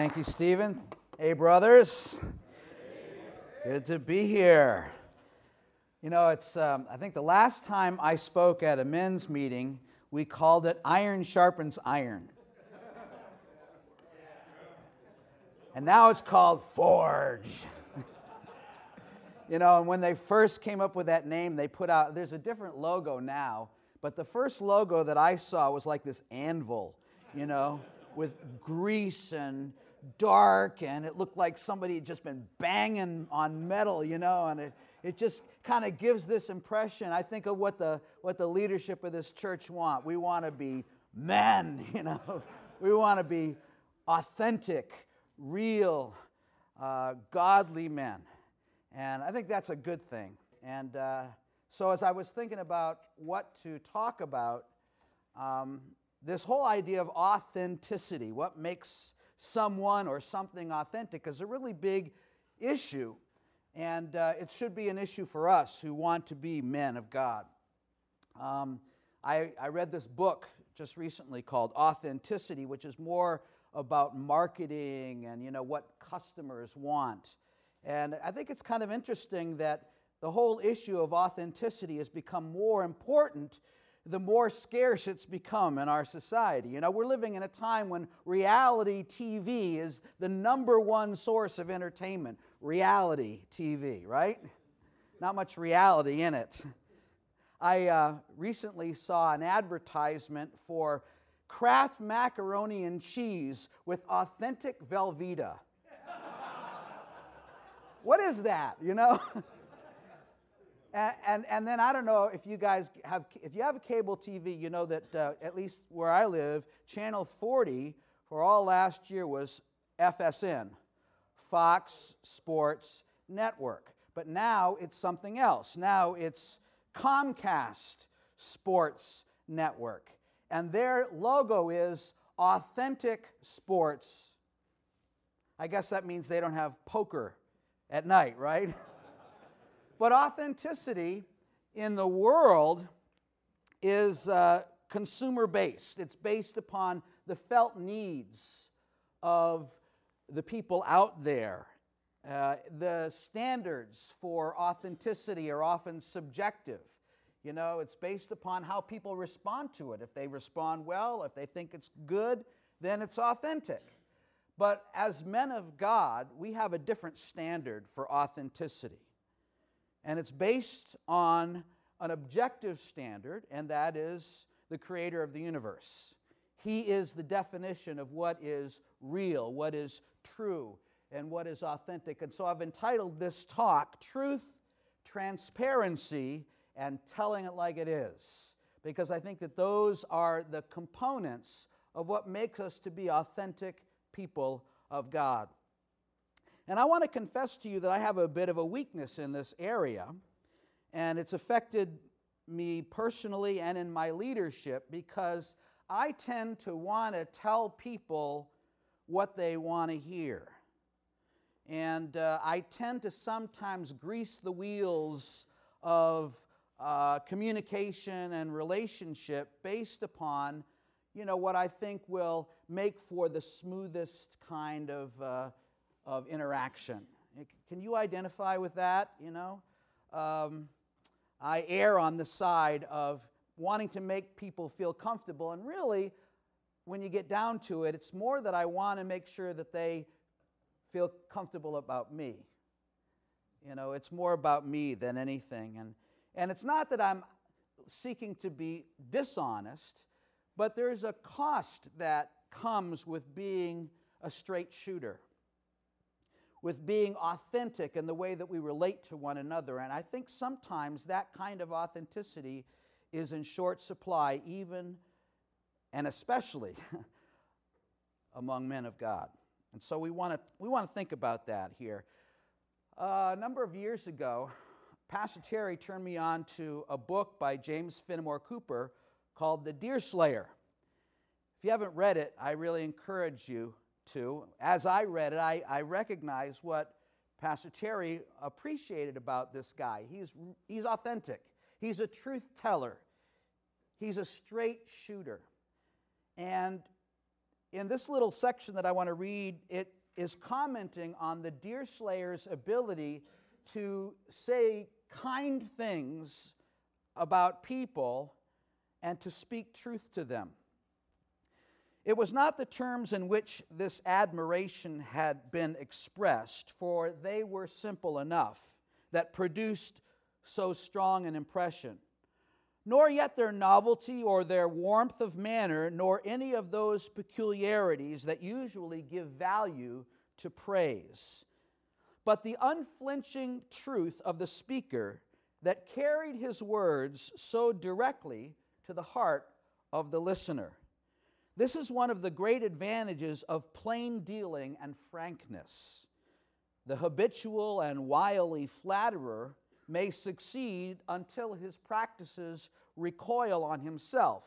Thank you, Stephen. Hey, brothers. Good to be here. You know, it's, um, I think the last time I spoke at a men's meeting, we called it Iron Sharpens Iron. And now it's called Forge. you know, and when they first came up with that name, they put out, there's a different logo now, but the first logo that I saw was like this anvil, you know, with grease and dark, and it looked like somebody had just been banging on metal, you know, and it, it just kind of gives this impression. I think of what the, what the leadership of this church want. We want to be men, you know, we want to be authentic, real, uh, godly men. And I think that's a good thing. And uh, so, as I was thinking about what to talk about, um, this whole idea of authenticity, what makes someone or something authentic, is a really big issue. And uh, it should be an issue for us who want to be men of God. Um, I, I read this book just recently called Authenticity, which is more about marketing and you know what customers want. And I think it's kind of interesting that the whole issue of authenticity has become more important the more scarce it's become in our society. You know, we're living in a time when reality TV is the number one source of entertainment. Reality TV, right? Not much reality in it. I uh, recently saw an advertisement for Kraft macaroni and cheese with authentic Velveeta. what is that, you know? and, and, and, then I don't know if you guys have, if you have a cable TV, you know that uh, at least where I live, channel 40 for all last year was FSN, Fox Sports Network. But now it's something else. Now it's Comcast Sports Network and their logo is authentic sports. I guess that means they don't have poker at night, right? but authenticity in the world is uh, consumer based, it's based upon the felt needs of the people out there. Uh, the standards for authenticity are often subjective. You know, it's based upon how people respond to it. If they respond well, if they think it's good, then it's authentic. But as men of God, we have a different standard for authenticity. And it's based on an objective standard, and that is the creator of the universe. He is the definition of what is real, what is true, and what is authentic. And so I've entitled this talk Truth, Transparency, and telling it like it is. Because I think that those are the components of what makes us to be authentic people of God. And I want to confess to you that I have a bit of a weakness in this area, and it's affected me personally and in my leadership because I tend to want to tell people what they want to hear. And uh, I tend to sometimes grease the wheels of uh, communication and relationship based upon, you know, what I think will make for the smoothest kind of, uh, of interaction. Can you identify with that? You know, um, I err on the side of wanting to make people feel comfortable, and really, when you get down to it, it's more that I want to make sure that they feel comfortable about me. You know, it's more about me than anything, and and it's not that I'm seeking to be dishonest, but there's a cost that comes with being a straight shooter, with being authentic in the way that we relate to one another. And I think sometimes that kind of authenticity is in short supply, even and especially among men of God. And so we want to we want to think about that here. Uh, a number of years ago, Pastor Terry turned me on to a book by James Fenimore Cooper called The Deerslayer. If you haven't read it, I really encourage you to. As I read it, I, I recognize what Pastor Terry appreciated about this guy. He's, he's authentic, he's a truth teller, he's a straight shooter. And in this little section that I want to read, it is commenting on the Deerslayer's ability to say kind things about people and to speak truth to them. It was not the terms in which this admiration had been expressed, for they were simple enough, that produced so strong an impression, nor yet their novelty or their warmth of manner, nor any of those peculiarities that usually give value to praise, but the unflinching truth of the speaker that carried his words so directly to the heart of the listener. This is one of the great advantages of plain dealing and frankness. The habitual and wily flatterer may succeed until his practices recoil on himself,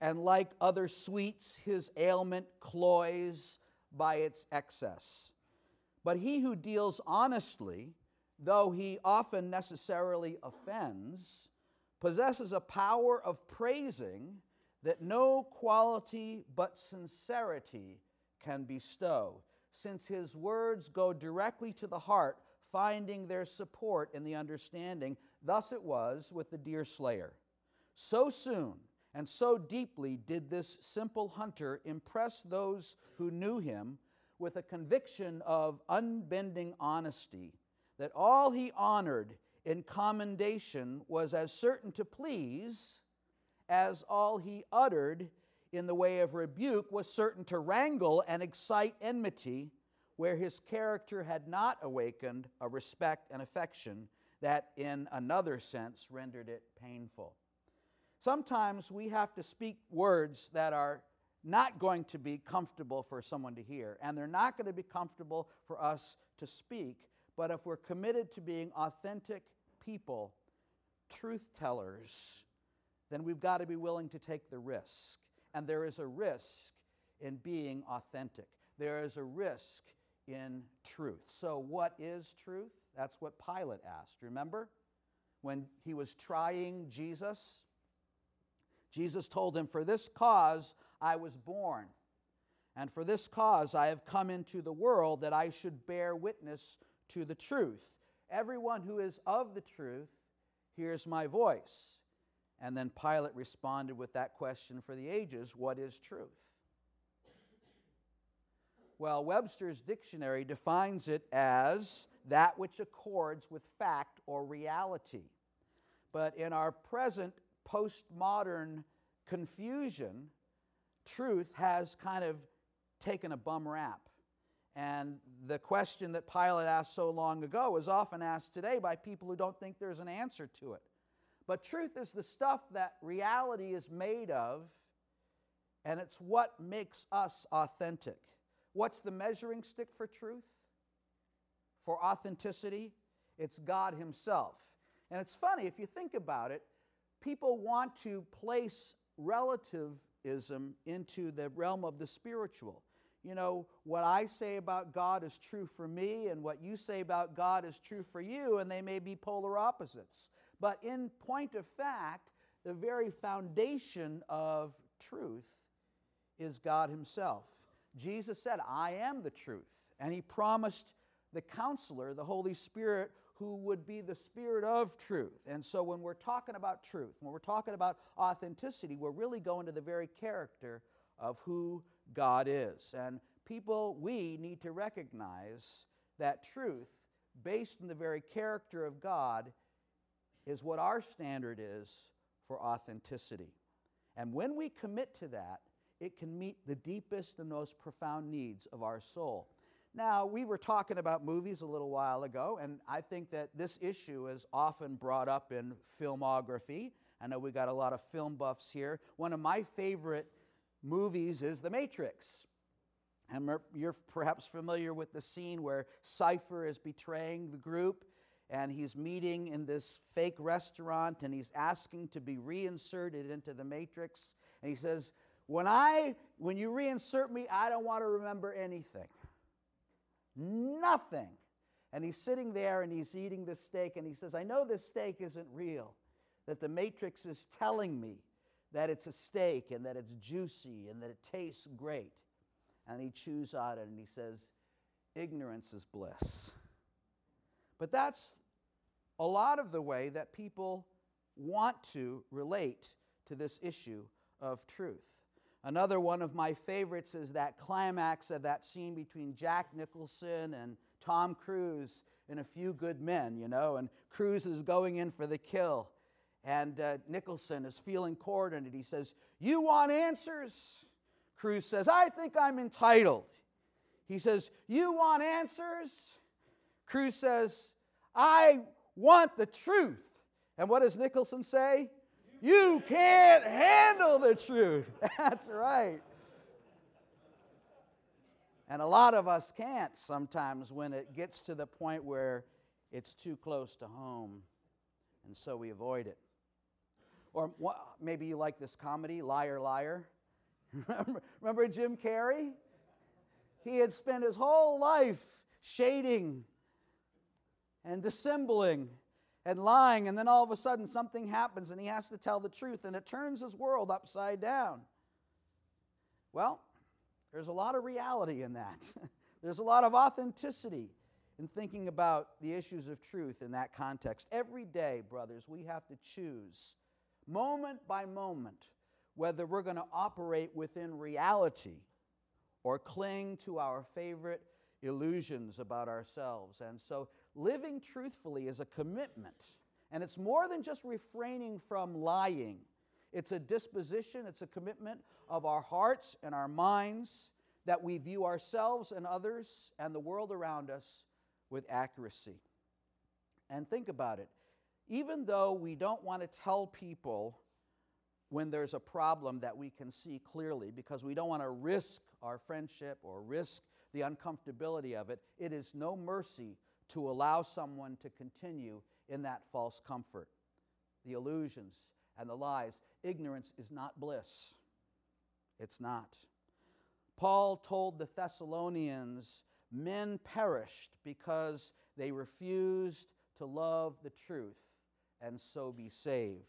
and like other sweets, his ailment cloys by its excess. But he who deals honestly, though he often necessarily offends, possesses a power of praising that no quality but sincerity can bestow, since his words go directly to the heart, finding their support in the understanding. Thus it was with the deer slayer. So soon and so deeply did this simple hunter impress those who knew him with a conviction of unbending honesty that all he honored in commendation was as certain to please as all he uttered in the way of rebuke was certain to wrangle and excite enmity where his character had not awakened a respect and affection that in another sense rendered it painful. Sometimes we have to speak words that are not going to be comfortable for someone to hear, and they're not going to be comfortable for us to speak. But if we're committed to being authentic people, truth tellers, then we've got to be willing to take the risk. And there is a risk in being authentic, there is a risk in truth. So, what is truth? That's what Pilate asked. Remember? When he was trying Jesus, Jesus told him, For this cause I was born, and for this cause I have come into the world that I should bear witness to the truth. Everyone who is of the truth hears my voice. And then Pilate responded with that question for the ages what is truth? Well, Webster's dictionary defines it as that which accords with fact or reality. But in our present postmodern confusion, truth has kind of taken a bum rap. And the question that Pilate asked so long ago is often asked today by people who don't think there's an answer to it. But truth is the stuff that reality is made of, and it's what makes us authentic. What's the measuring stick for truth? For authenticity? It's God Himself. And it's funny, if you think about it, people want to place relativism into the realm of the spiritual. You know, what I say about God is true for me, and what you say about God is true for you, and they may be polar opposites. But in point of fact, the very foundation of truth is God Himself. Jesus said, I am the truth. And He promised the counselor, the Holy Spirit, who would be the Spirit of truth. And so when we're talking about truth, when we're talking about authenticity, we're really going to the very character of who God is. And people, we need to recognize that truth, based in the very character of God, is what our standard is for authenticity. And when we commit to that, it can meet the deepest and most profound needs of our soul. Now, we were talking about movies a little while ago, and I think that this issue is often brought up in filmography. I know we got a lot of film buffs here. One of my favorite movies is The Matrix. And you're perhaps familiar with the scene where Cypher is betraying the group and he's meeting in this fake restaurant and he's asking to be reinserted into the matrix. And he says when i when you reinsert me i don't want to remember anything. Nothing. And he's sitting there and he's eating this steak and he says i know this steak isn't real that the matrix is telling me that it's a steak and that it's juicy and that it tastes great. And he chews on it and he says, Ignorance is bliss. But that's a lot of the way that people want to relate to this issue of truth. Another one of my favorites is that climax of that scene between Jack Nicholson and Tom Cruise in A Few Good Men, you know, and Cruise is going in for the kill. And uh, Nicholson is feeling cornered. He says, You want answers? Cruise says, I think I'm entitled. He says, You want answers? Cruise says, I want the truth. And what does Nicholson say? You can't handle the truth. That's right. And a lot of us can't sometimes when it gets to the point where it's too close to home, and so we avoid it. Or maybe you like this comedy, Liar, Liar. Remember Jim Carrey? He had spent his whole life shading and dissembling and lying, and then all of a sudden something happens and he has to tell the truth, and it turns his world upside down. Well, there's a lot of reality in that. there's a lot of authenticity in thinking about the issues of truth in that context. Every day, brothers, we have to choose, moment by moment, whether we're going to operate within reality or cling to our favorite illusions about ourselves. And so living truthfully is a commitment. And it's more than just refraining from lying, it's a disposition, it's a commitment of our hearts and our minds that we view ourselves and others and the world around us with accuracy. And think about it. Even though we don't want to tell people when there's a problem that we can see clearly because we don't want to risk our friendship or risk the uncomfortability of it, it is no mercy to allow someone to continue in that false comfort. The illusions and the lies. Ignorance is not bliss. It's not. Paul told the Thessalonians, Men perished because they refused to love the truth and so be saved.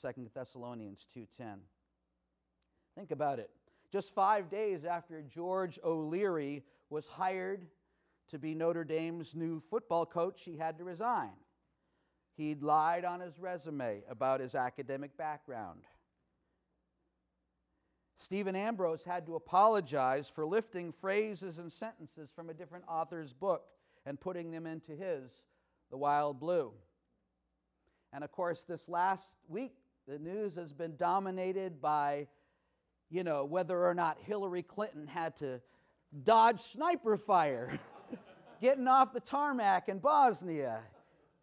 2 Thessalonians 2:10. Think about it. Just 5 days after George O'Leary was hired to be Notre Dame's new football coach, he had to resign. He'd lied on his resume about his academic background. Stephen Ambrose had to apologize for lifting phrases and sentences from a different author's book and putting them into his, The Wild Blue. And of course, this last week, the news has been dominated by, you know, whether or not Hillary Clinton had to dodge sniper fire. getting off the tarmac in Bosnia.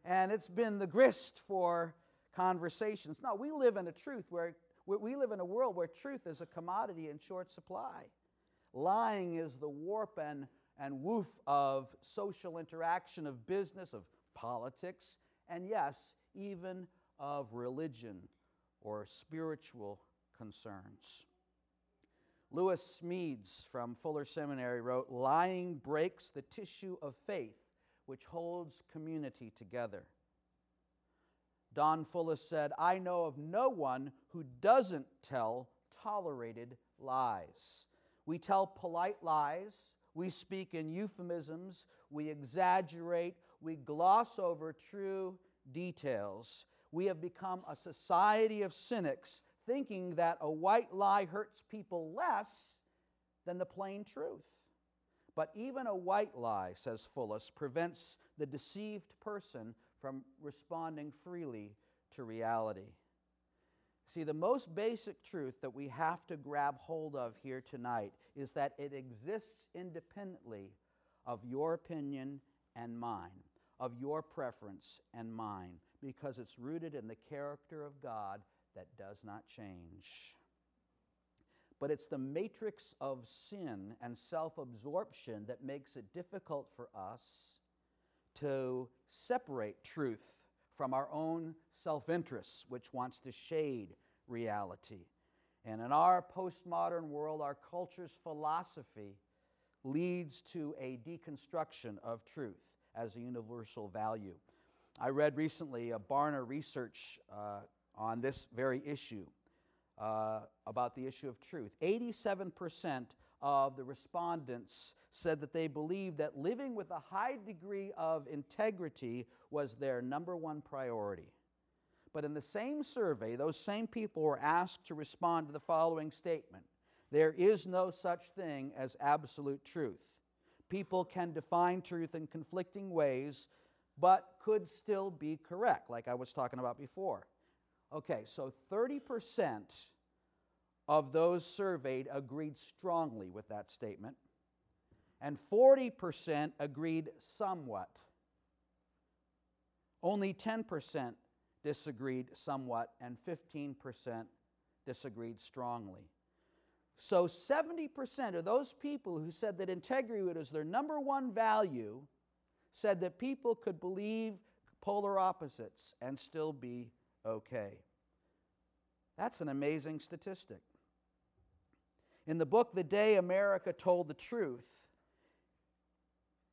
And it's been the grist for conversations. No, we live in a truth where we live in a world where truth is a commodity in short supply. Lying is the warp and, and woof of social interaction, of business, of politics, and yes, even of religion or spiritual concerns. Lewis Smedes from Fuller Seminary wrote Lying breaks the tissue of faith which holds community together. Don Fullis said, I know of no one who doesn't tell tolerated lies. We tell polite lies, we speak in euphemisms, we exaggerate, we gloss over true details. We have become a society of cynics thinking that a white lie hurts people less than the plain truth. But even a white lie, says Fullis, prevents the deceived person from responding freely to reality. See, the most basic truth that we have to grab hold of here tonight is that it exists independently of your opinion and mine, of your preference and mine, because it's rooted in the character of God that does not change. But it's the matrix of sin and self absorption that makes it difficult for us to separate truth from our own self interests, which wants to shade reality. And in our postmodern world, our culture's philosophy leads to a deconstruction of truth as a universal value. I read recently a Barna research uh, on this very issue uh, about the issue of truth. 87% of the respondents said that they believed that living with a high degree of integrity was their number one priority. But in the same survey, those same people were asked to respond to the following statement There is no such thing as absolute truth. People can define truth in conflicting ways, but could still be correct, like I was talking about before. Okay, so 30% of those surveyed agreed strongly with that statement, and 40% agreed somewhat. Only 10% disagreed somewhat, and 15% disagreed strongly. So 70% of those people who said that integrity was their number one value said that people could believe polar opposites and still be okay. That's an amazing statistic. In the book, The Day America Told the Truth,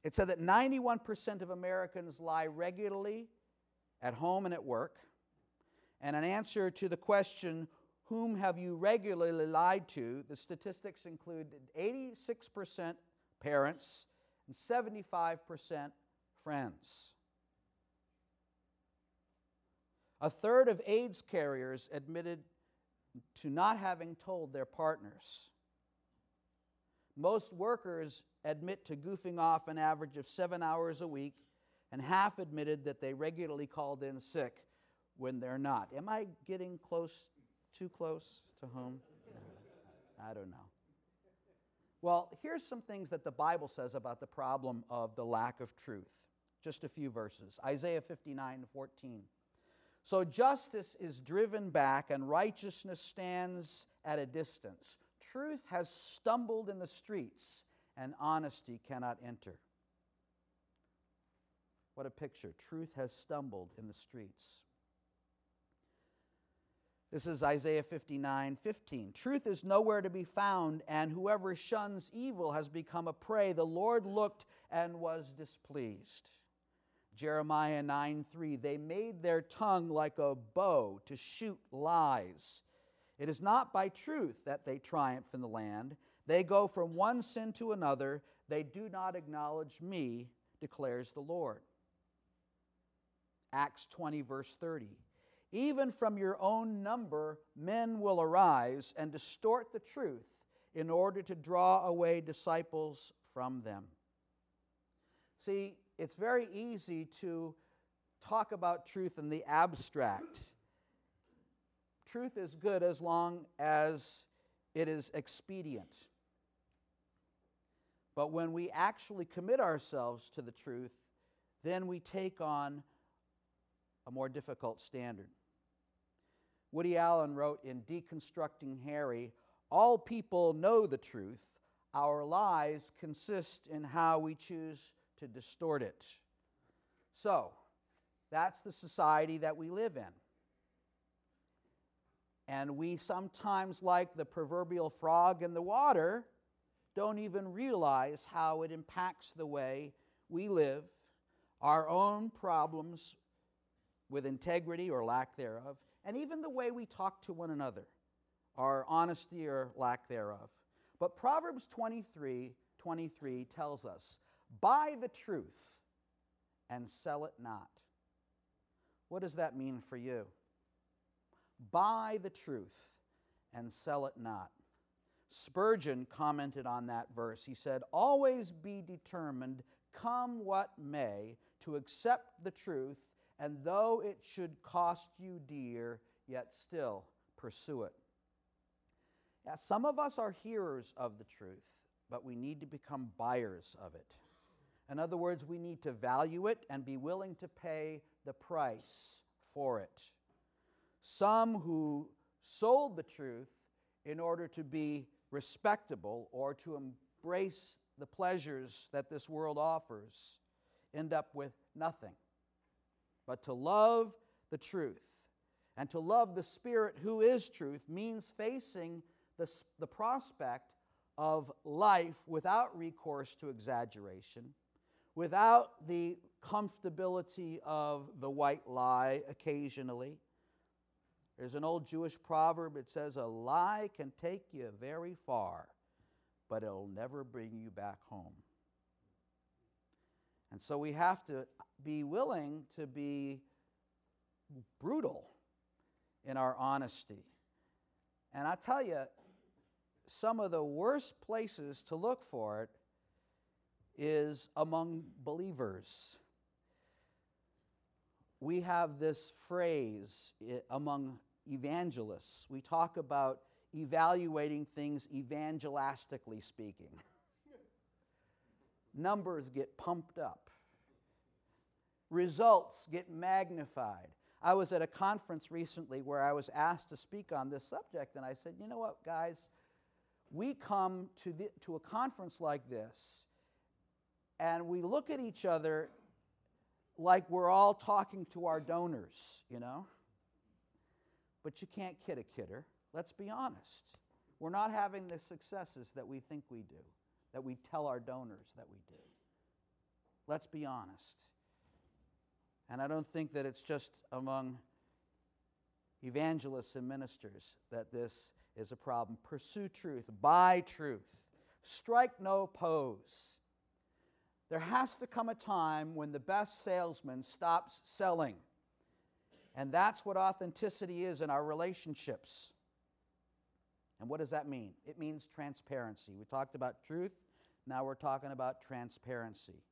it said that 91% of Americans lie regularly at home and at work. And an answer to the question, Whom have you regularly lied to? the statistics include 86% parents and 75% friends. A third of AIDS carriers admitted to not having told their partners. Most workers admit to goofing off an average of seven hours a week, and half admitted that they regularly called in sick when they're not. Am I getting close, too close to home? I don't know. Well, here's some things that the Bible says about the problem of the lack of truth. Just a few verses. Isaiah 59 14. So justice is driven back and righteousness stands at a distance. Truth has stumbled in the streets and honesty cannot enter. What a picture. Truth has stumbled in the streets. This is Isaiah 59 15. Truth is nowhere to be found, and whoever shuns evil has become a prey. The Lord looked and was displeased. Jeremiah 9 3. They made their tongue like a bow to shoot lies. It is not by truth that they triumph in the land. They go from one sin to another. They do not acknowledge me, declares the Lord. Acts 20, verse 30. Even from your own number, men will arise and distort the truth in order to draw away disciples from them. See, it's very easy to talk about truth in the abstract. Truth is good as long as it is expedient. But when we actually commit ourselves to the truth, then we take on a more difficult standard. Woody Allen wrote in Deconstructing Harry All people know the truth. Our lies consist in how we choose to distort it. So, that's the society that we live in. And we sometimes, like the proverbial frog in the water, don't even realize how it impacts the way we live, our own problems with integrity or lack thereof, and even the way we talk to one another, our honesty or lack thereof. But Proverbs 23 23 tells us Buy the truth and sell it not. What does that mean for you? Buy the truth and sell it not. Spurgeon commented on that verse. He said, Always be determined, come what may, to accept the truth, and though it should cost you dear, yet still pursue it. Now, some of us are hearers of the truth, but we need to become buyers of it. In other words, we need to value it and be willing to pay the price for it. Some who sold the truth in order to be respectable or to embrace the pleasures that this world offers end up with nothing. But to love the truth and to love the Spirit who is truth means facing the, the prospect of life without recourse to exaggeration without the comfortability of the white lie occasionally. There's an old Jewish proverb, it says, A lie can take you very far, but it'll never bring you back home. And so we have to be willing to be brutal in our honesty. And I tell you, some of the worst places to look for it is among believers. We have this phrase among evangelists. We talk about evaluating things evangelistically speaking. Numbers get pumped up, results get magnified. I was at a conference recently where I was asked to speak on this subject, and I said, you know what, guys? We come to, the, to a conference like this, and we look at each other like we're all talking to our donors, you know? But you can't kid a kidder. Let's be honest. We're not having the successes that we think we do, that we tell our donors that we do. Let's be honest. And I don't think that it's just among evangelists and ministers that this is a problem. Pursue truth, buy truth, strike no pose. There has to come a time when the best salesman stops selling. And that's what authenticity is in our relationships. And what does that mean? It means transparency. We talked about truth, now we're talking about transparency.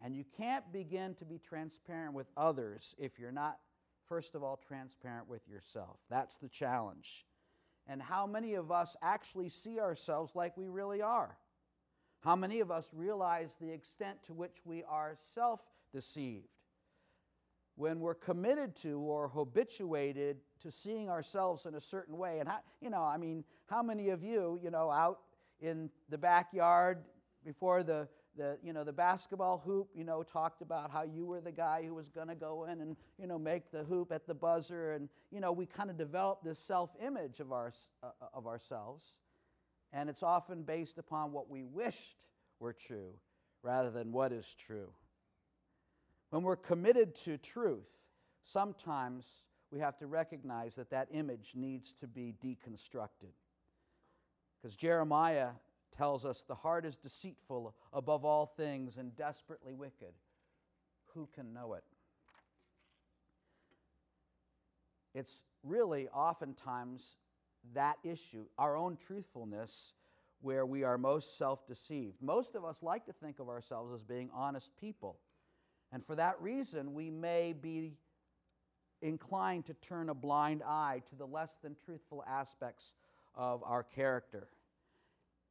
And you can't begin to be transparent with others if you're not, first of all, transparent with yourself. That's the challenge. And how many of us actually see ourselves like we really are? How many of us realize the extent to which we are self deceived? when we're committed to or habituated to seeing ourselves in a certain way. And, how, you know, I mean, how many of you, you know, out in the backyard before the, the, you know, the basketball hoop, you know, talked about how you were the guy who was going to go in and, you know, make the hoop at the buzzer. And, you know, we kind of develop this self image of, our, uh, of ourselves. And it's often based upon what we wished were true rather than what is true. When we're committed to truth, sometimes we have to recognize that that image needs to be deconstructed. Because Jeremiah tells us the heart is deceitful above all things and desperately wicked. Who can know it? It's really oftentimes that issue, our own truthfulness, where we are most self deceived. Most of us like to think of ourselves as being honest people. And for that reason, we may be inclined to turn a blind eye to the less than truthful aspects of our character.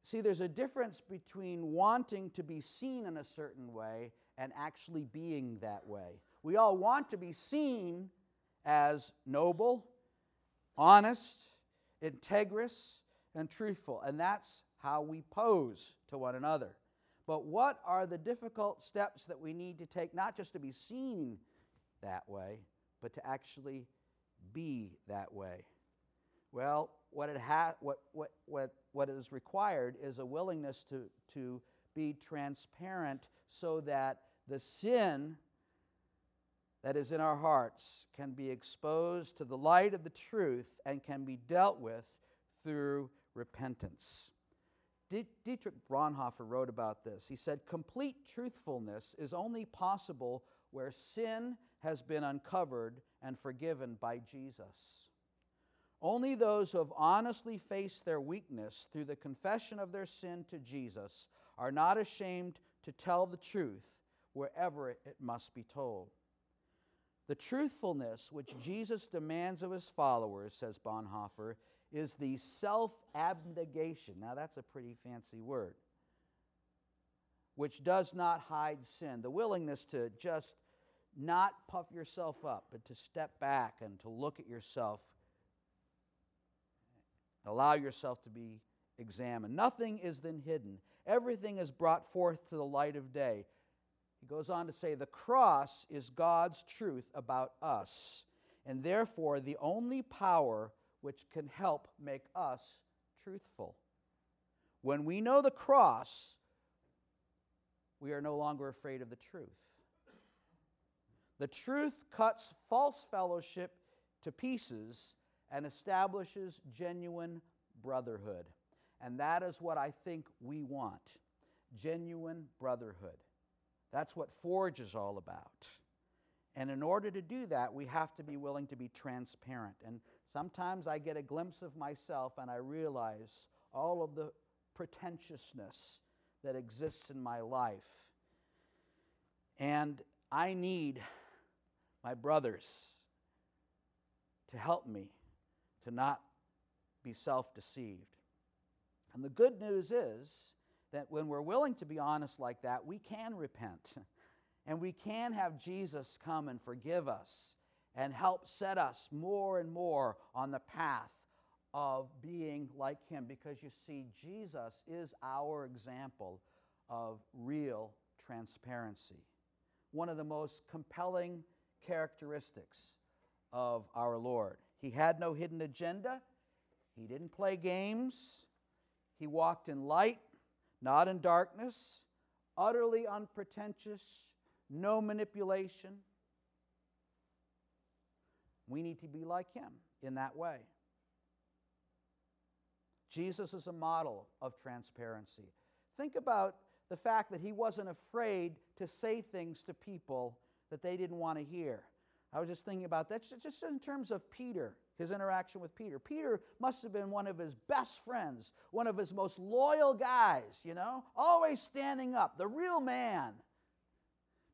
See, there's a difference between wanting to be seen in a certain way and actually being that way. We all want to be seen as noble, honest, integrous, and truthful, and that's how we pose to one another. But what are the difficult steps that we need to take, not just to be seen that way, but to actually be that way? Well, what, it ha- what, what, what, what is required is a willingness to, to be transparent so that the sin that is in our hearts can be exposed to the light of the truth and can be dealt with through repentance. Dietrich Bonhoeffer wrote about this. He said, Complete truthfulness is only possible where sin has been uncovered and forgiven by Jesus. Only those who have honestly faced their weakness through the confession of their sin to Jesus are not ashamed to tell the truth wherever it must be told. The truthfulness which Jesus demands of his followers, says Bonhoeffer, is the self abnegation. Now, that's a pretty fancy word, which does not hide sin. The willingness to just not puff yourself up, but to step back and to look at yourself, allow yourself to be examined. Nothing is then hidden, everything is brought forth to the light of day. He goes on to say, The cross is God's truth about us, and therefore the only power which can help make us truthful. When we know the cross, we are no longer afraid of the truth. The truth cuts false fellowship to pieces and establishes genuine brotherhood. And that is what I think we want genuine brotherhood. That's what Forge is all about. And in order to do that, we have to be willing to be transparent. And sometimes I get a glimpse of myself and I realize all of the pretentiousness that exists in my life. And I need my brothers to help me to not be self deceived. And the good news is that when we're willing to be honest like that, we can repent. And we can have Jesus come and forgive us and help set us more and more on the path of being like Him. Because you see, Jesus is our example of real transparency. One of the most compelling characteristics of our Lord. He had no hidden agenda, He didn't play games, He walked in light, not in darkness, utterly unpretentious, no manipulation. We need to be like Him in that way. Jesus is a model of transparency. Think about the fact that he wasn't afraid to say things to people that they didn't want to hear. I was just thinking about that just in terms of Peter, his interaction with Peter. Peter must have been one of his best friends, one of his most loyal guys, you know, always standing up, the real man.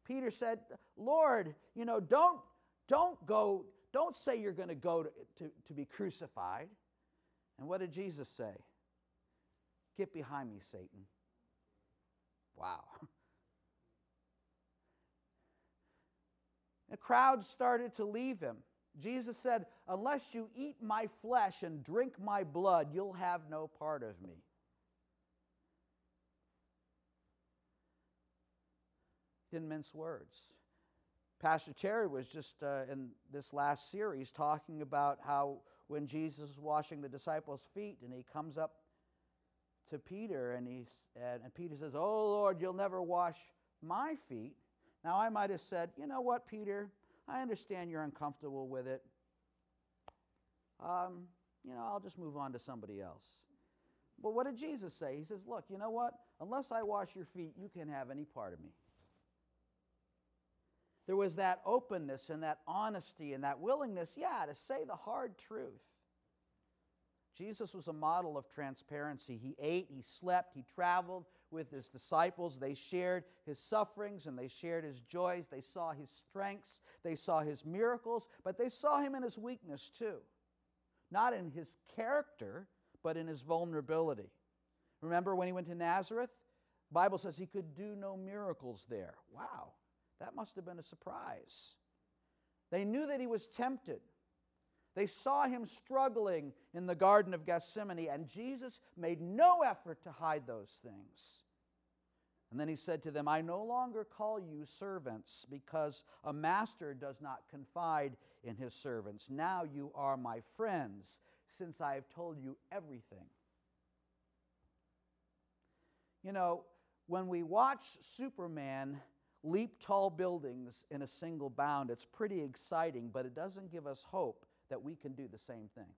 Peter said, Lord, you know, don't, don't go, don't say you're going to go to, to, be crucified. And what did Jesus say? Get behind me, Satan. Wow. The crowd started to leave him. Jesus said, Unless you eat my flesh and drink my blood, you'll have no part of me. Didn't mince words. Pastor Terry was just uh, in this last series talking about how when Jesus is washing the disciples' feet and he comes up to Peter and, he, and Peter says, Oh Lord, you'll never wash my feet. Now, I might have said, you know what, Peter, I understand you're uncomfortable with it. Um, you know, I'll just move on to somebody else. But what did Jesus say? He says, look, you know what? Unless I wash your feet, you can't have any part of me. There was that openness and that honesty and that willingness, yeah, to say the hard truth. Jesus was a model of transparency. He ate, he slept, he traveled, with his disciples. They shared his sufferings and they shared his joys. They saw his strengths, they saw his miracles, but they saw him in his weakness too. Not in his character, but in his vulnerability. Remember when he went to Nazareth? Bible says he could do no miracles there. Wow, that must have been a surprise. They knew that he was tempted. They saw him struggling in the Garden of Gethsemane, and Jesus made no effort to hide those things. And then he said to them, I no longer call you servants because a master does not confide in his servants. Now you are my friends since I have told you everything. You know, when we watch Superman leap tall buildings in a single bound, it's pretty exciting, but it doesn't give us hope that we can do the same thing.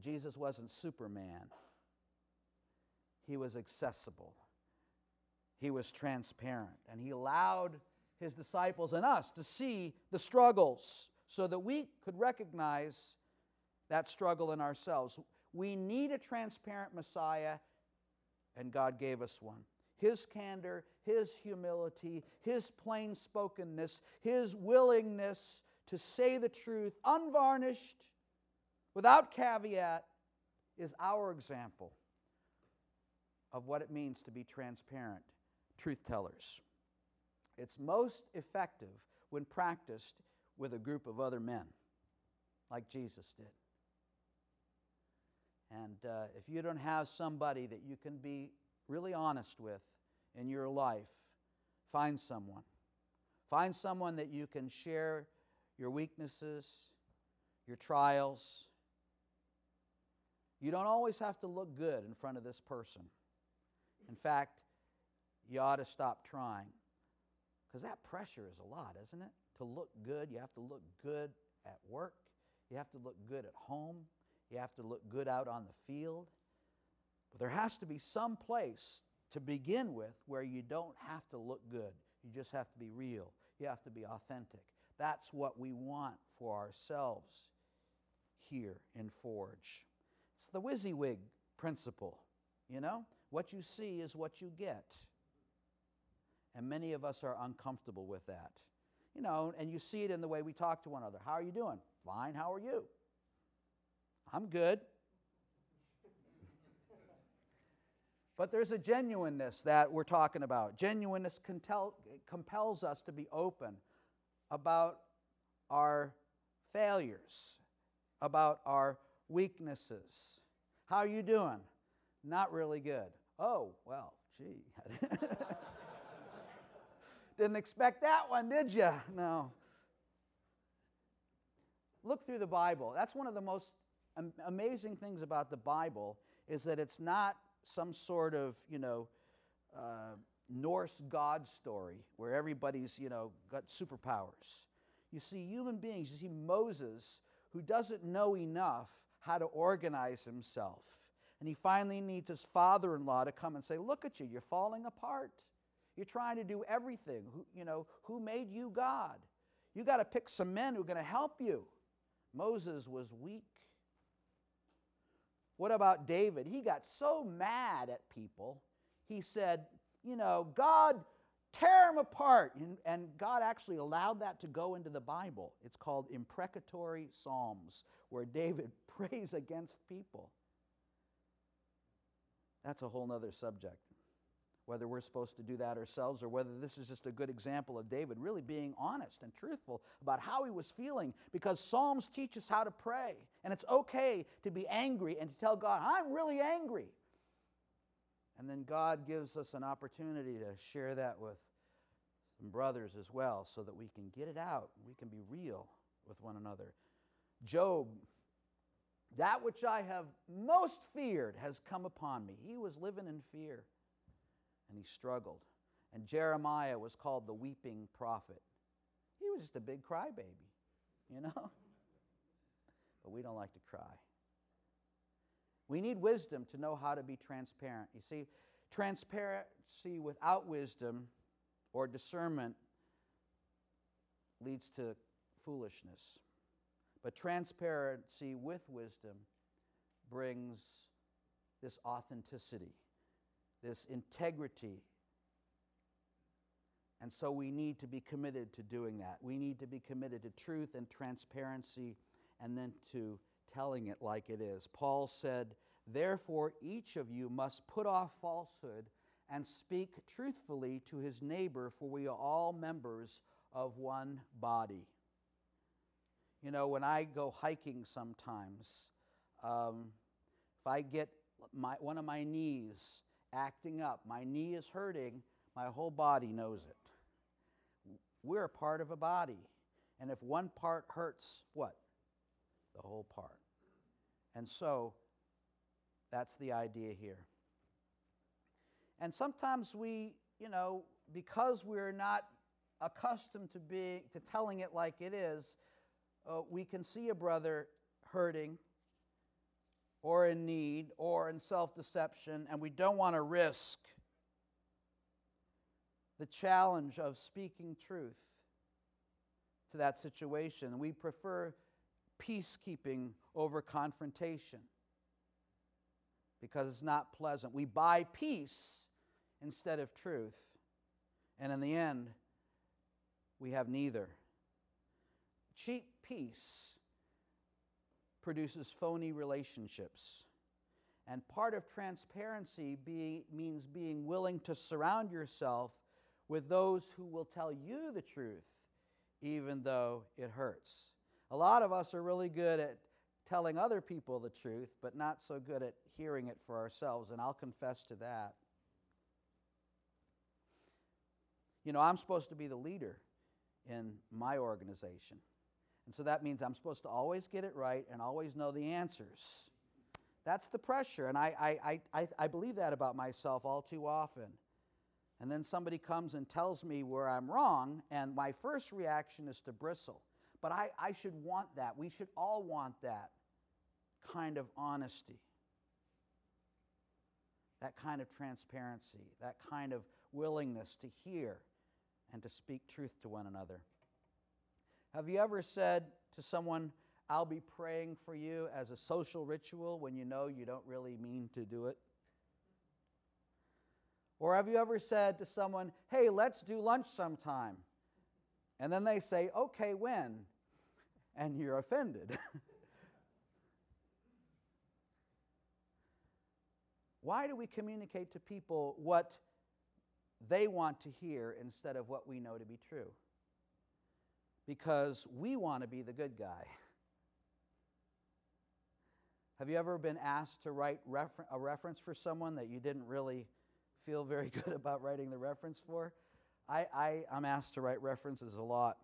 Jesus wasn't Superman, he was accessible, he was transparent, and he allowed his disciples and us to see the struggles so that we could recognize that struggle in ourselves. We need a transparent Messiah, and God gave us one. His candor, His humility, His plain spokenness, His willingness to say the truth unvarnished, without caveat, is our example of what it means to be transparent truth tellers. It's most effective when practiced with a group of other men, like Jesus did. And uh, if you don't have somebody that you can be really honest with in your life, find someone. Find someone that you can share your weaknesses, your trials. You don't always have to look good in front of this person. In fact, you ought to stop trying. Because that pressure is a lot, isn't it? To look good, you have to look good at work, you have to look good at home, You have to look good out on the field. But there has to be some place to begin with where you don't have to look good. You just have to be real. You have to be authentic. That's what we want for ourselves here in Forge. It's the WYSIWYG principle, you know? What you see is what you get. And many of us are uncomfortable with that. You know, and you see it in the way we talk to one another. How are you doing? Fine. How are you? I'm good. but there's a genuineness that we're talking about. Genuineness compels us to be open about our failures, about our weaknesses. How are you doing? Not really good. Oh, well, gee. Didn't expect that one, did you? No. Look through the Bible. That's one of the most amazing things about the Bible is that it's not some sort of, you know, uh, Norse god story where everybody's, you know, got superpowers. You see human beings, you see Moses who doesn't know enough how to organize himself. And he finally needs his father in law to come and say, Look at you, you're falling apart. You're trying to do everything. Who, you know, who made you God? You got to pick some men who are going to help you. Moses was weak. What about David? He got so mad at people, he said, You know, God, tear them apart. And, and, God actually allowed that to go into the Bible. It's called imprecatory psalms, where David prays against people. That's a whole other subject whether we're supposed to do that ourselves or whether this is just a good example of David really being honest and truthful about how he was feeling because Psalms teach us how to pray. And it's okay to be angry and to tell God, I'm really angry. And then God gives us an opportunity to share that with some brothers as well so that we can get it out. We can be real with one another. Job, that which I have most feared has come upon me. He was living in fear and he struggled. And Jeremiah was called the weeping prophet. He was just a big crybaby, you know? but we don't like to cry. We need wisdom to know how to be transparent. You see, transparency without wisdom or discernment leads to foolishness. But transparency with wisdom brings this authenticity this integrity. And so we need to be committed to doing that. We need to be committed to truth and transparency and then to telling it like it is. Paul said, Therefore, each of you must put off falsehood and speak truthfully to his neighbor, for we are all members of one body. You know, when I go hiking sometimes, um, if I get my, one of my knees acting up. My knee is hurting. My whole body knows it. We're a part of a body. And if one part hurts, what? The whole part. And so that's the idea here. And sometimes we, you know, because we're not accustomed to being to telling it like it is, uh, we can see a brother hurting or in need or in self deception, and we don't want to risk the challenge of speaking truth to that situation. We prefer peacekeeping over confrontation because it's not pleasant. We buy peace instead of truth, and in the end, we have neither. Cheap peace produces phony relationships. And part of transparency be, means being willing to surround yourself with those who will tell you the truth, even though it hurts. A lot of us are really good at telling other people the truth, but not so good at hearing it for ourselves, and I'll confess to that. You know, I'm supposed to be the leader in my organization. And so that means I'm supposed to always get it right and always know the answers. That's the pressure. And I, I, I, I believe that about myself all too often. And then somebody comes and tells me where I'm wrong, and my first reaction is to bristle. But I, I should want that. We should all want that. kind of honesty, that kind of transparency, that kind of willingness to hear and to speak truth to one another. Have you ever said to someone, I'll be praying for you as a social ritual when you know you don't really mean to do it? Or have you ever said to someone, hey, let's do lunch sometime? And then they say, okay, when? And you're offended. Why do we communicate to people what they want to hear instead of what we know to be true? Because we want to be the good guy. Have you ever been asked to write refer- a reference for someone that you didn't really feel very good about writing the reference for? I, I, am asked to write references a lot.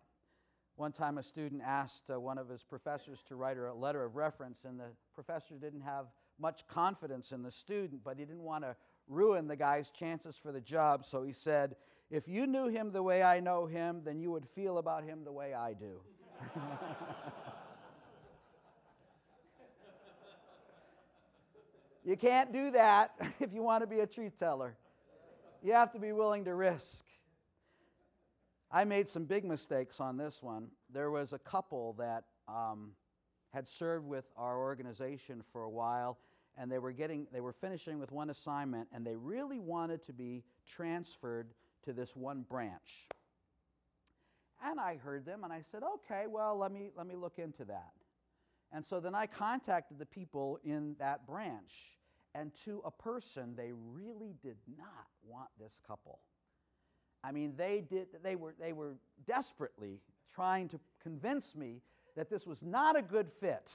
One time, a student asked uh, one of his professors to write a letter of reference, and the professor didn't have much confidence in the student, but he didn't want to ruin the guy's chances for the job, so he said, If you knew him the way I know him, then you would feel about him the way I do. you can't do that if you want to be a truth teller. You have to be willing to risk. I made some big mistakes on this one. There was a couple that um, had served with our organization for a while, and they were getting they were finishing with one assignment, and they really wanted to be transferred to this one branch. And I heard them, and I said, "Okay, well, let me let me look into that." And so then I contacted the people in that branch, and to a person, they really did not want this couple. I mean, they did they were they were desperately trying to convince me that this was not a good fit.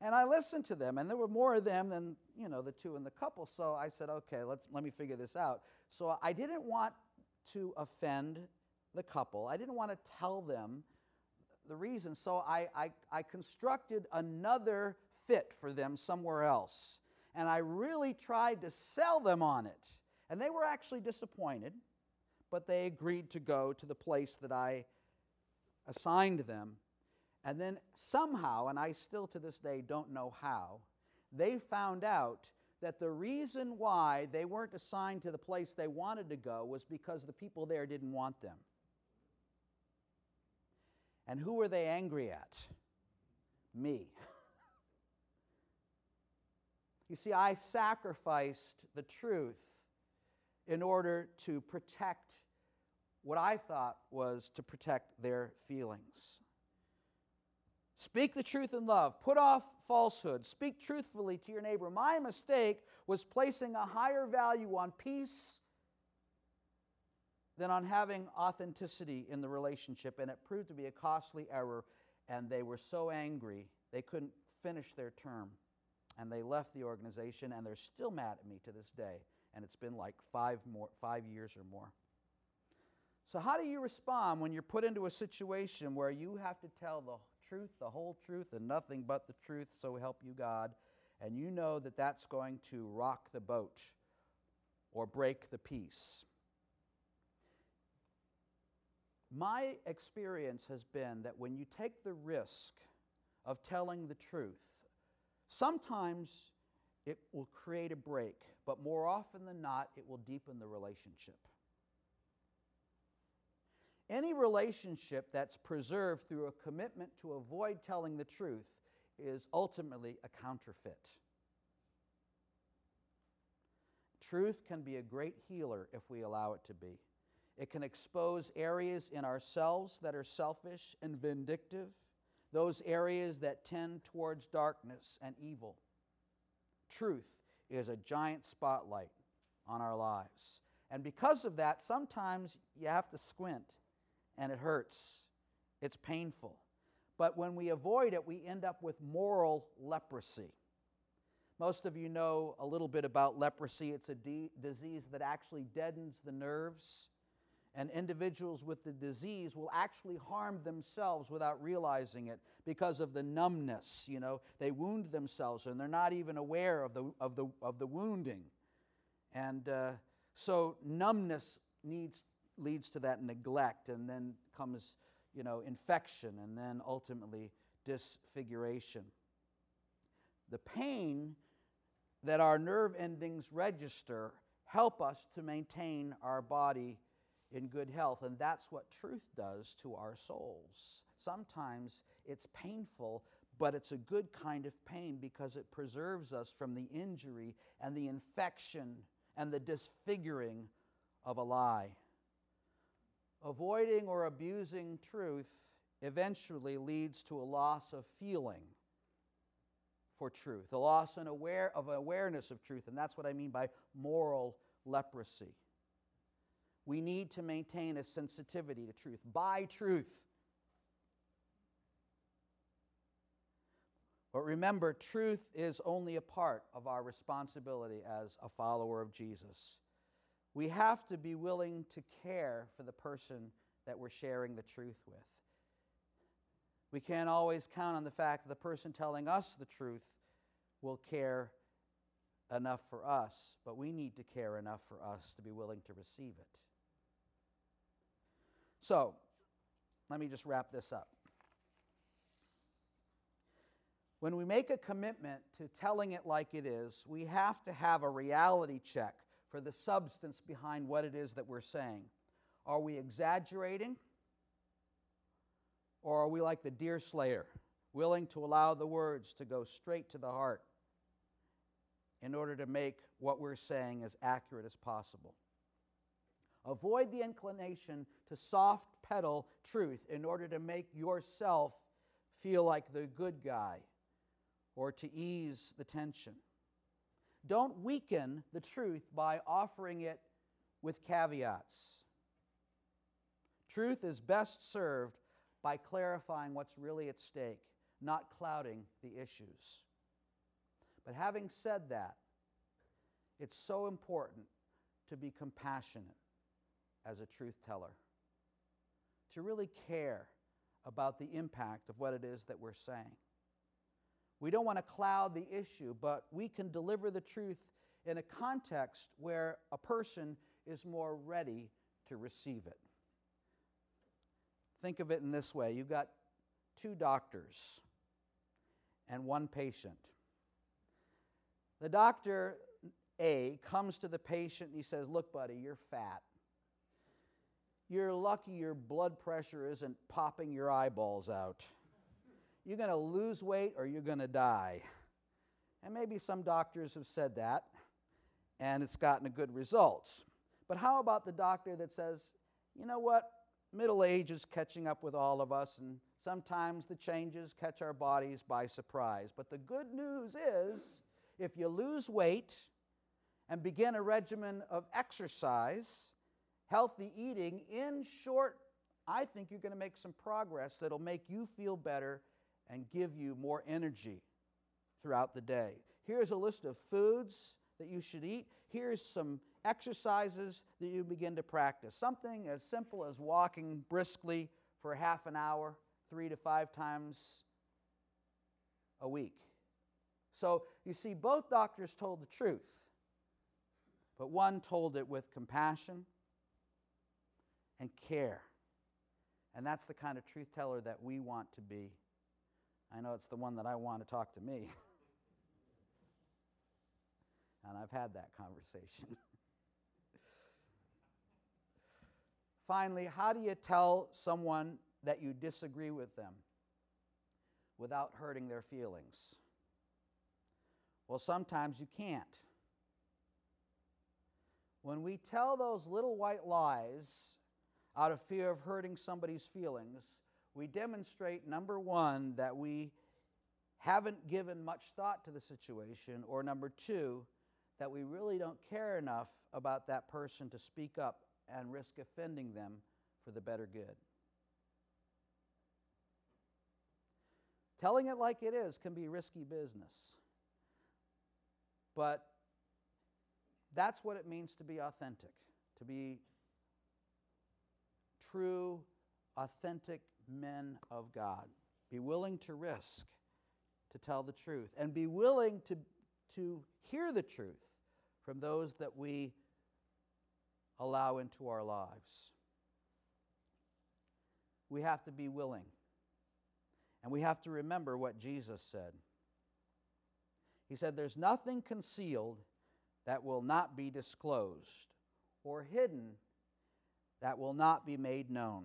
And I listened to them, and there were more of them than you know the two in the couple. So I said, okay, let's let me figure this out. So I didn't want to offend the couple. I didn't want to tell them the reason. So I, I, I constructed another fit for them somewhere else. And I really tried to sell them on it. And they were actually disappointed, but they agreed to go to the place that I assigned them. And then somehow, and I still to this day don't know how, they found out that the reason why they weren't assigned to the place they wanted to go was because the people there didn't want them. And who were they angry at? Me. you see, I sacrificed the truth in order to protect what I thought was to protect their feelings. Speak the truth in love. Put off falsehood. Speak truthfully to your neighbor. My mistake was placing a higher value on peace than on having authenticity in the relationship, and it proved to be a costly error. And they were so angry, they couldn't finish their term. And they left the organization, and they're still mad at me to this day. And it's been like five, more, five years or more. So, how do you respond when you're put into a situation where you have to tell the truth, the whole truth, and nothing but the truth, so help you God, and you know that that's going to rock the boat or break the peace? My experience has been that when you take the risk of telling the truth, sometimes it will create a break, but more often than not, it will deepen the relationship. Any relationship that's preserved through a commitment to avoid telling the truth is ultimately a counterfeit. Truth can be a great healer if we allow it to be. It can expose areas in ourselves that are selfish and vindictive, those areas that tend towards darkness and evil. Truth is a giant spotlight on our lives. And because of that, sometimes you have to squint and it hurts. It's painful. But when we avoid it, we end up with moral leprosy. Most of you know a little bit about leprosy. It's a de- disease that actually deadens the nerves, and individuals with the disease will actually harm themselves without realizing it because of the numbness. You know, they wound themselves and they're not even aware of the, of the, of the wounding. And uh, so, numbness needs leads to that neglect, and then comes, you know, infection, and then ultimately disfiguration. The pain that our nerve endings register help us to maintain our body in good health. And that's what truth does to our souls. Sometimes it's painful, but it's a good kind of pain because it preserves us from the injury and the infection and the disfiguring of a lie. Avoiding or abusing truth eventually leads to a loss of feeling for truth, a loss in aware, of awareness of truth, and that's what I mean by moral leprosy. We need to maintain a sensitivity to truth, by truth. But remember, truth is only a part of our responsibility as a follower of Jesus. We have to be willing to care for the person that we're sharing the truth with. We can't always count on the fact that the person telling us the truth will care enough for us, but we need to care enough for us to be willing to receive it. So, let me just wrap this up. When we make a commitment to telling it like it is, we have to have a reality check for the substance behind what it is that we're saying. Are we exaggerating? Or are we like the deer slayer, willing to allow the words to go straight to the heart in order to make what we're saying as accurate as possible? Avoid the inclination to soft pedal truth in order to make yourself feel like the good guy or to ease the tension. Don't weaken the truth by offering it with caveats. Truth is best served by clarifying what's really at stake, not clouding the issues. But having said that, it's so important to be compassionate as a truth teller, to really care about the impact of what it is that we're saying. We don't want to cloud the issue, but we can deliver the truth in a context where a person is more ready to receive it. Think of it in this way you've got two doctors and one patient. The doctor A comes to the patient and he says, Look, buddy, you're fat. You're lucky your blood pressure isn't popping your eyeballs out. You're going to lose weight or you're going to die. And maybe some doctors have said that, and it's gotten a good results. But how about the doctor that says, you know what? middle age is catching up with all of us, and sometimes the changes catch our bodies by surprise. But the good news is if you lose weight and begin a regimen of exercise, healthy eating, in short, I think you're going to make some progress that'll make you feel better and give you more energy throughout the day. Here's a list of foods that you should eat. Here's some exercises that you begin to practice. Something as simple as walking briskly for half an hour, three to five times a week. So you see, both doctors told the truth, but one told it with compassion and care. And that's the kind of truth teller that we want to be. I know it's the one that I want to talk to me. and I've had that conversation. Finally, how do you tell someone that you disagree with them without hurting their feelings? Well, sometimes you can't. When we tell those little white lies out of fear of hurting somebody's feelings, we demonstrate, number one, that we haven't given much thought to the situation, or number two, that we really don't care enough about that person to speak up and risk offending them for the better good. Telling it like it is can be risky business. But that's what it means to be authentic, to be true, authentic men of God. Be willing to risk to tell the truth and be willing to, to hear the truth from those that we allow into our lives. We have to be willing. And we have to remember what Jesus said. He said, There's nothing concealed that will not be disclosed, or hidden that will not be made known.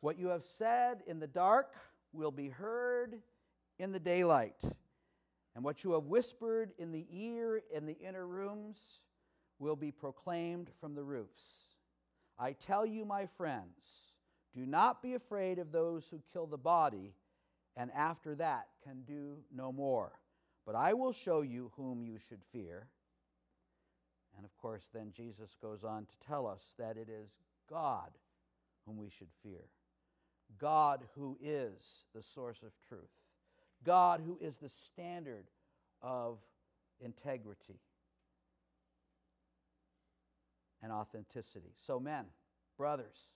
What you have said in the dark will be heard in the daylight, and what you have whispered in the ear in the inner rooms will be proclaimed from the roofs. I tell you, my friends, do not be afraid of those who kill the body, and after that can do no more. But I will show you whom you should fear. And of course, then Jesus goes on to tell us that it is God whom we should fear. God who is the source of truth. God who is the standard of integrity and authenticity. So, men, brothers,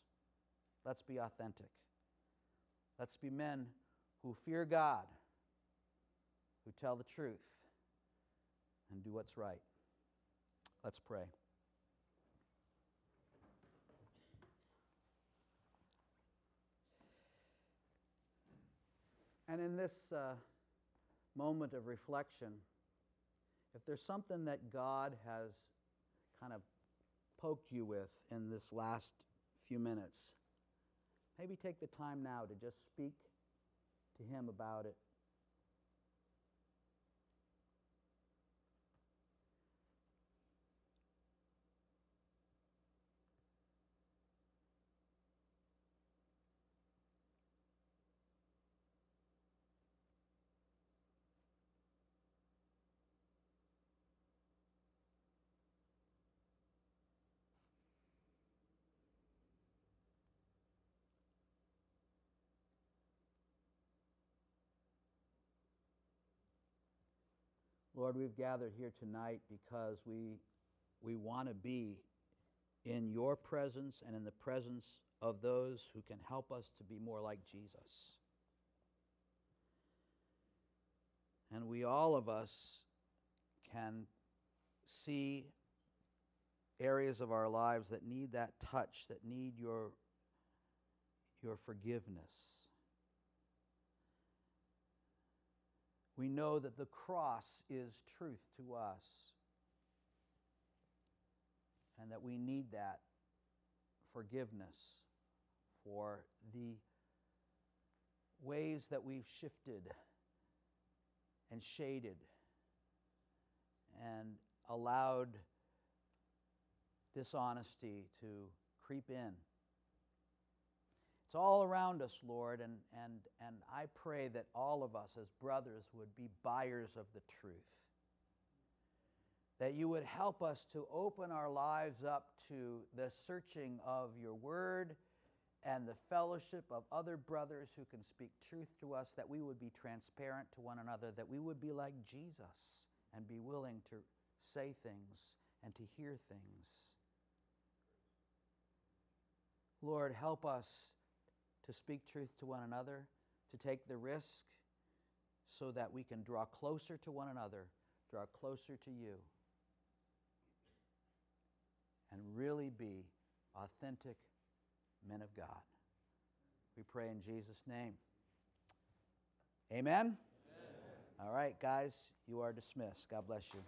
let's be authentic. Let's be men who fear God, who tell the truth, and do what's right. Let's pray. And in this uh, moment of reflection, if there's something that God has kind of poked you with in this last few minutes, maybe take the time now to just speak to Him about it Lord, we've gathered here tonight because we, we want to be in your presence and in the presence of those who can help us to be more like Jesus. And we, all of us, can see areas of our lives that need that touch, that need your, your forgiveness. We know that the cross is truth to us. And that we need that forgiveness for the ways that we've shifted and shaded and allowed dishonesty to creep in it's all around us, Lord, and, and, and I pray that all of us as brothers would be buyers of the truth. That you would help us to open our lives up to the searching of your word and the fellowship of other brothers who can speak truth to us, that we would be transparent to one another, that we would be like Jesus and be willing to say things and to hear things. Lord, help us to speak truth to one another, to take the risk so that we can draw closer to one another, draw closer to you, and really be authentic men of God. We pray in Jesus' name. Amen? Amen? All right, guys, you are dismissed. God bless you.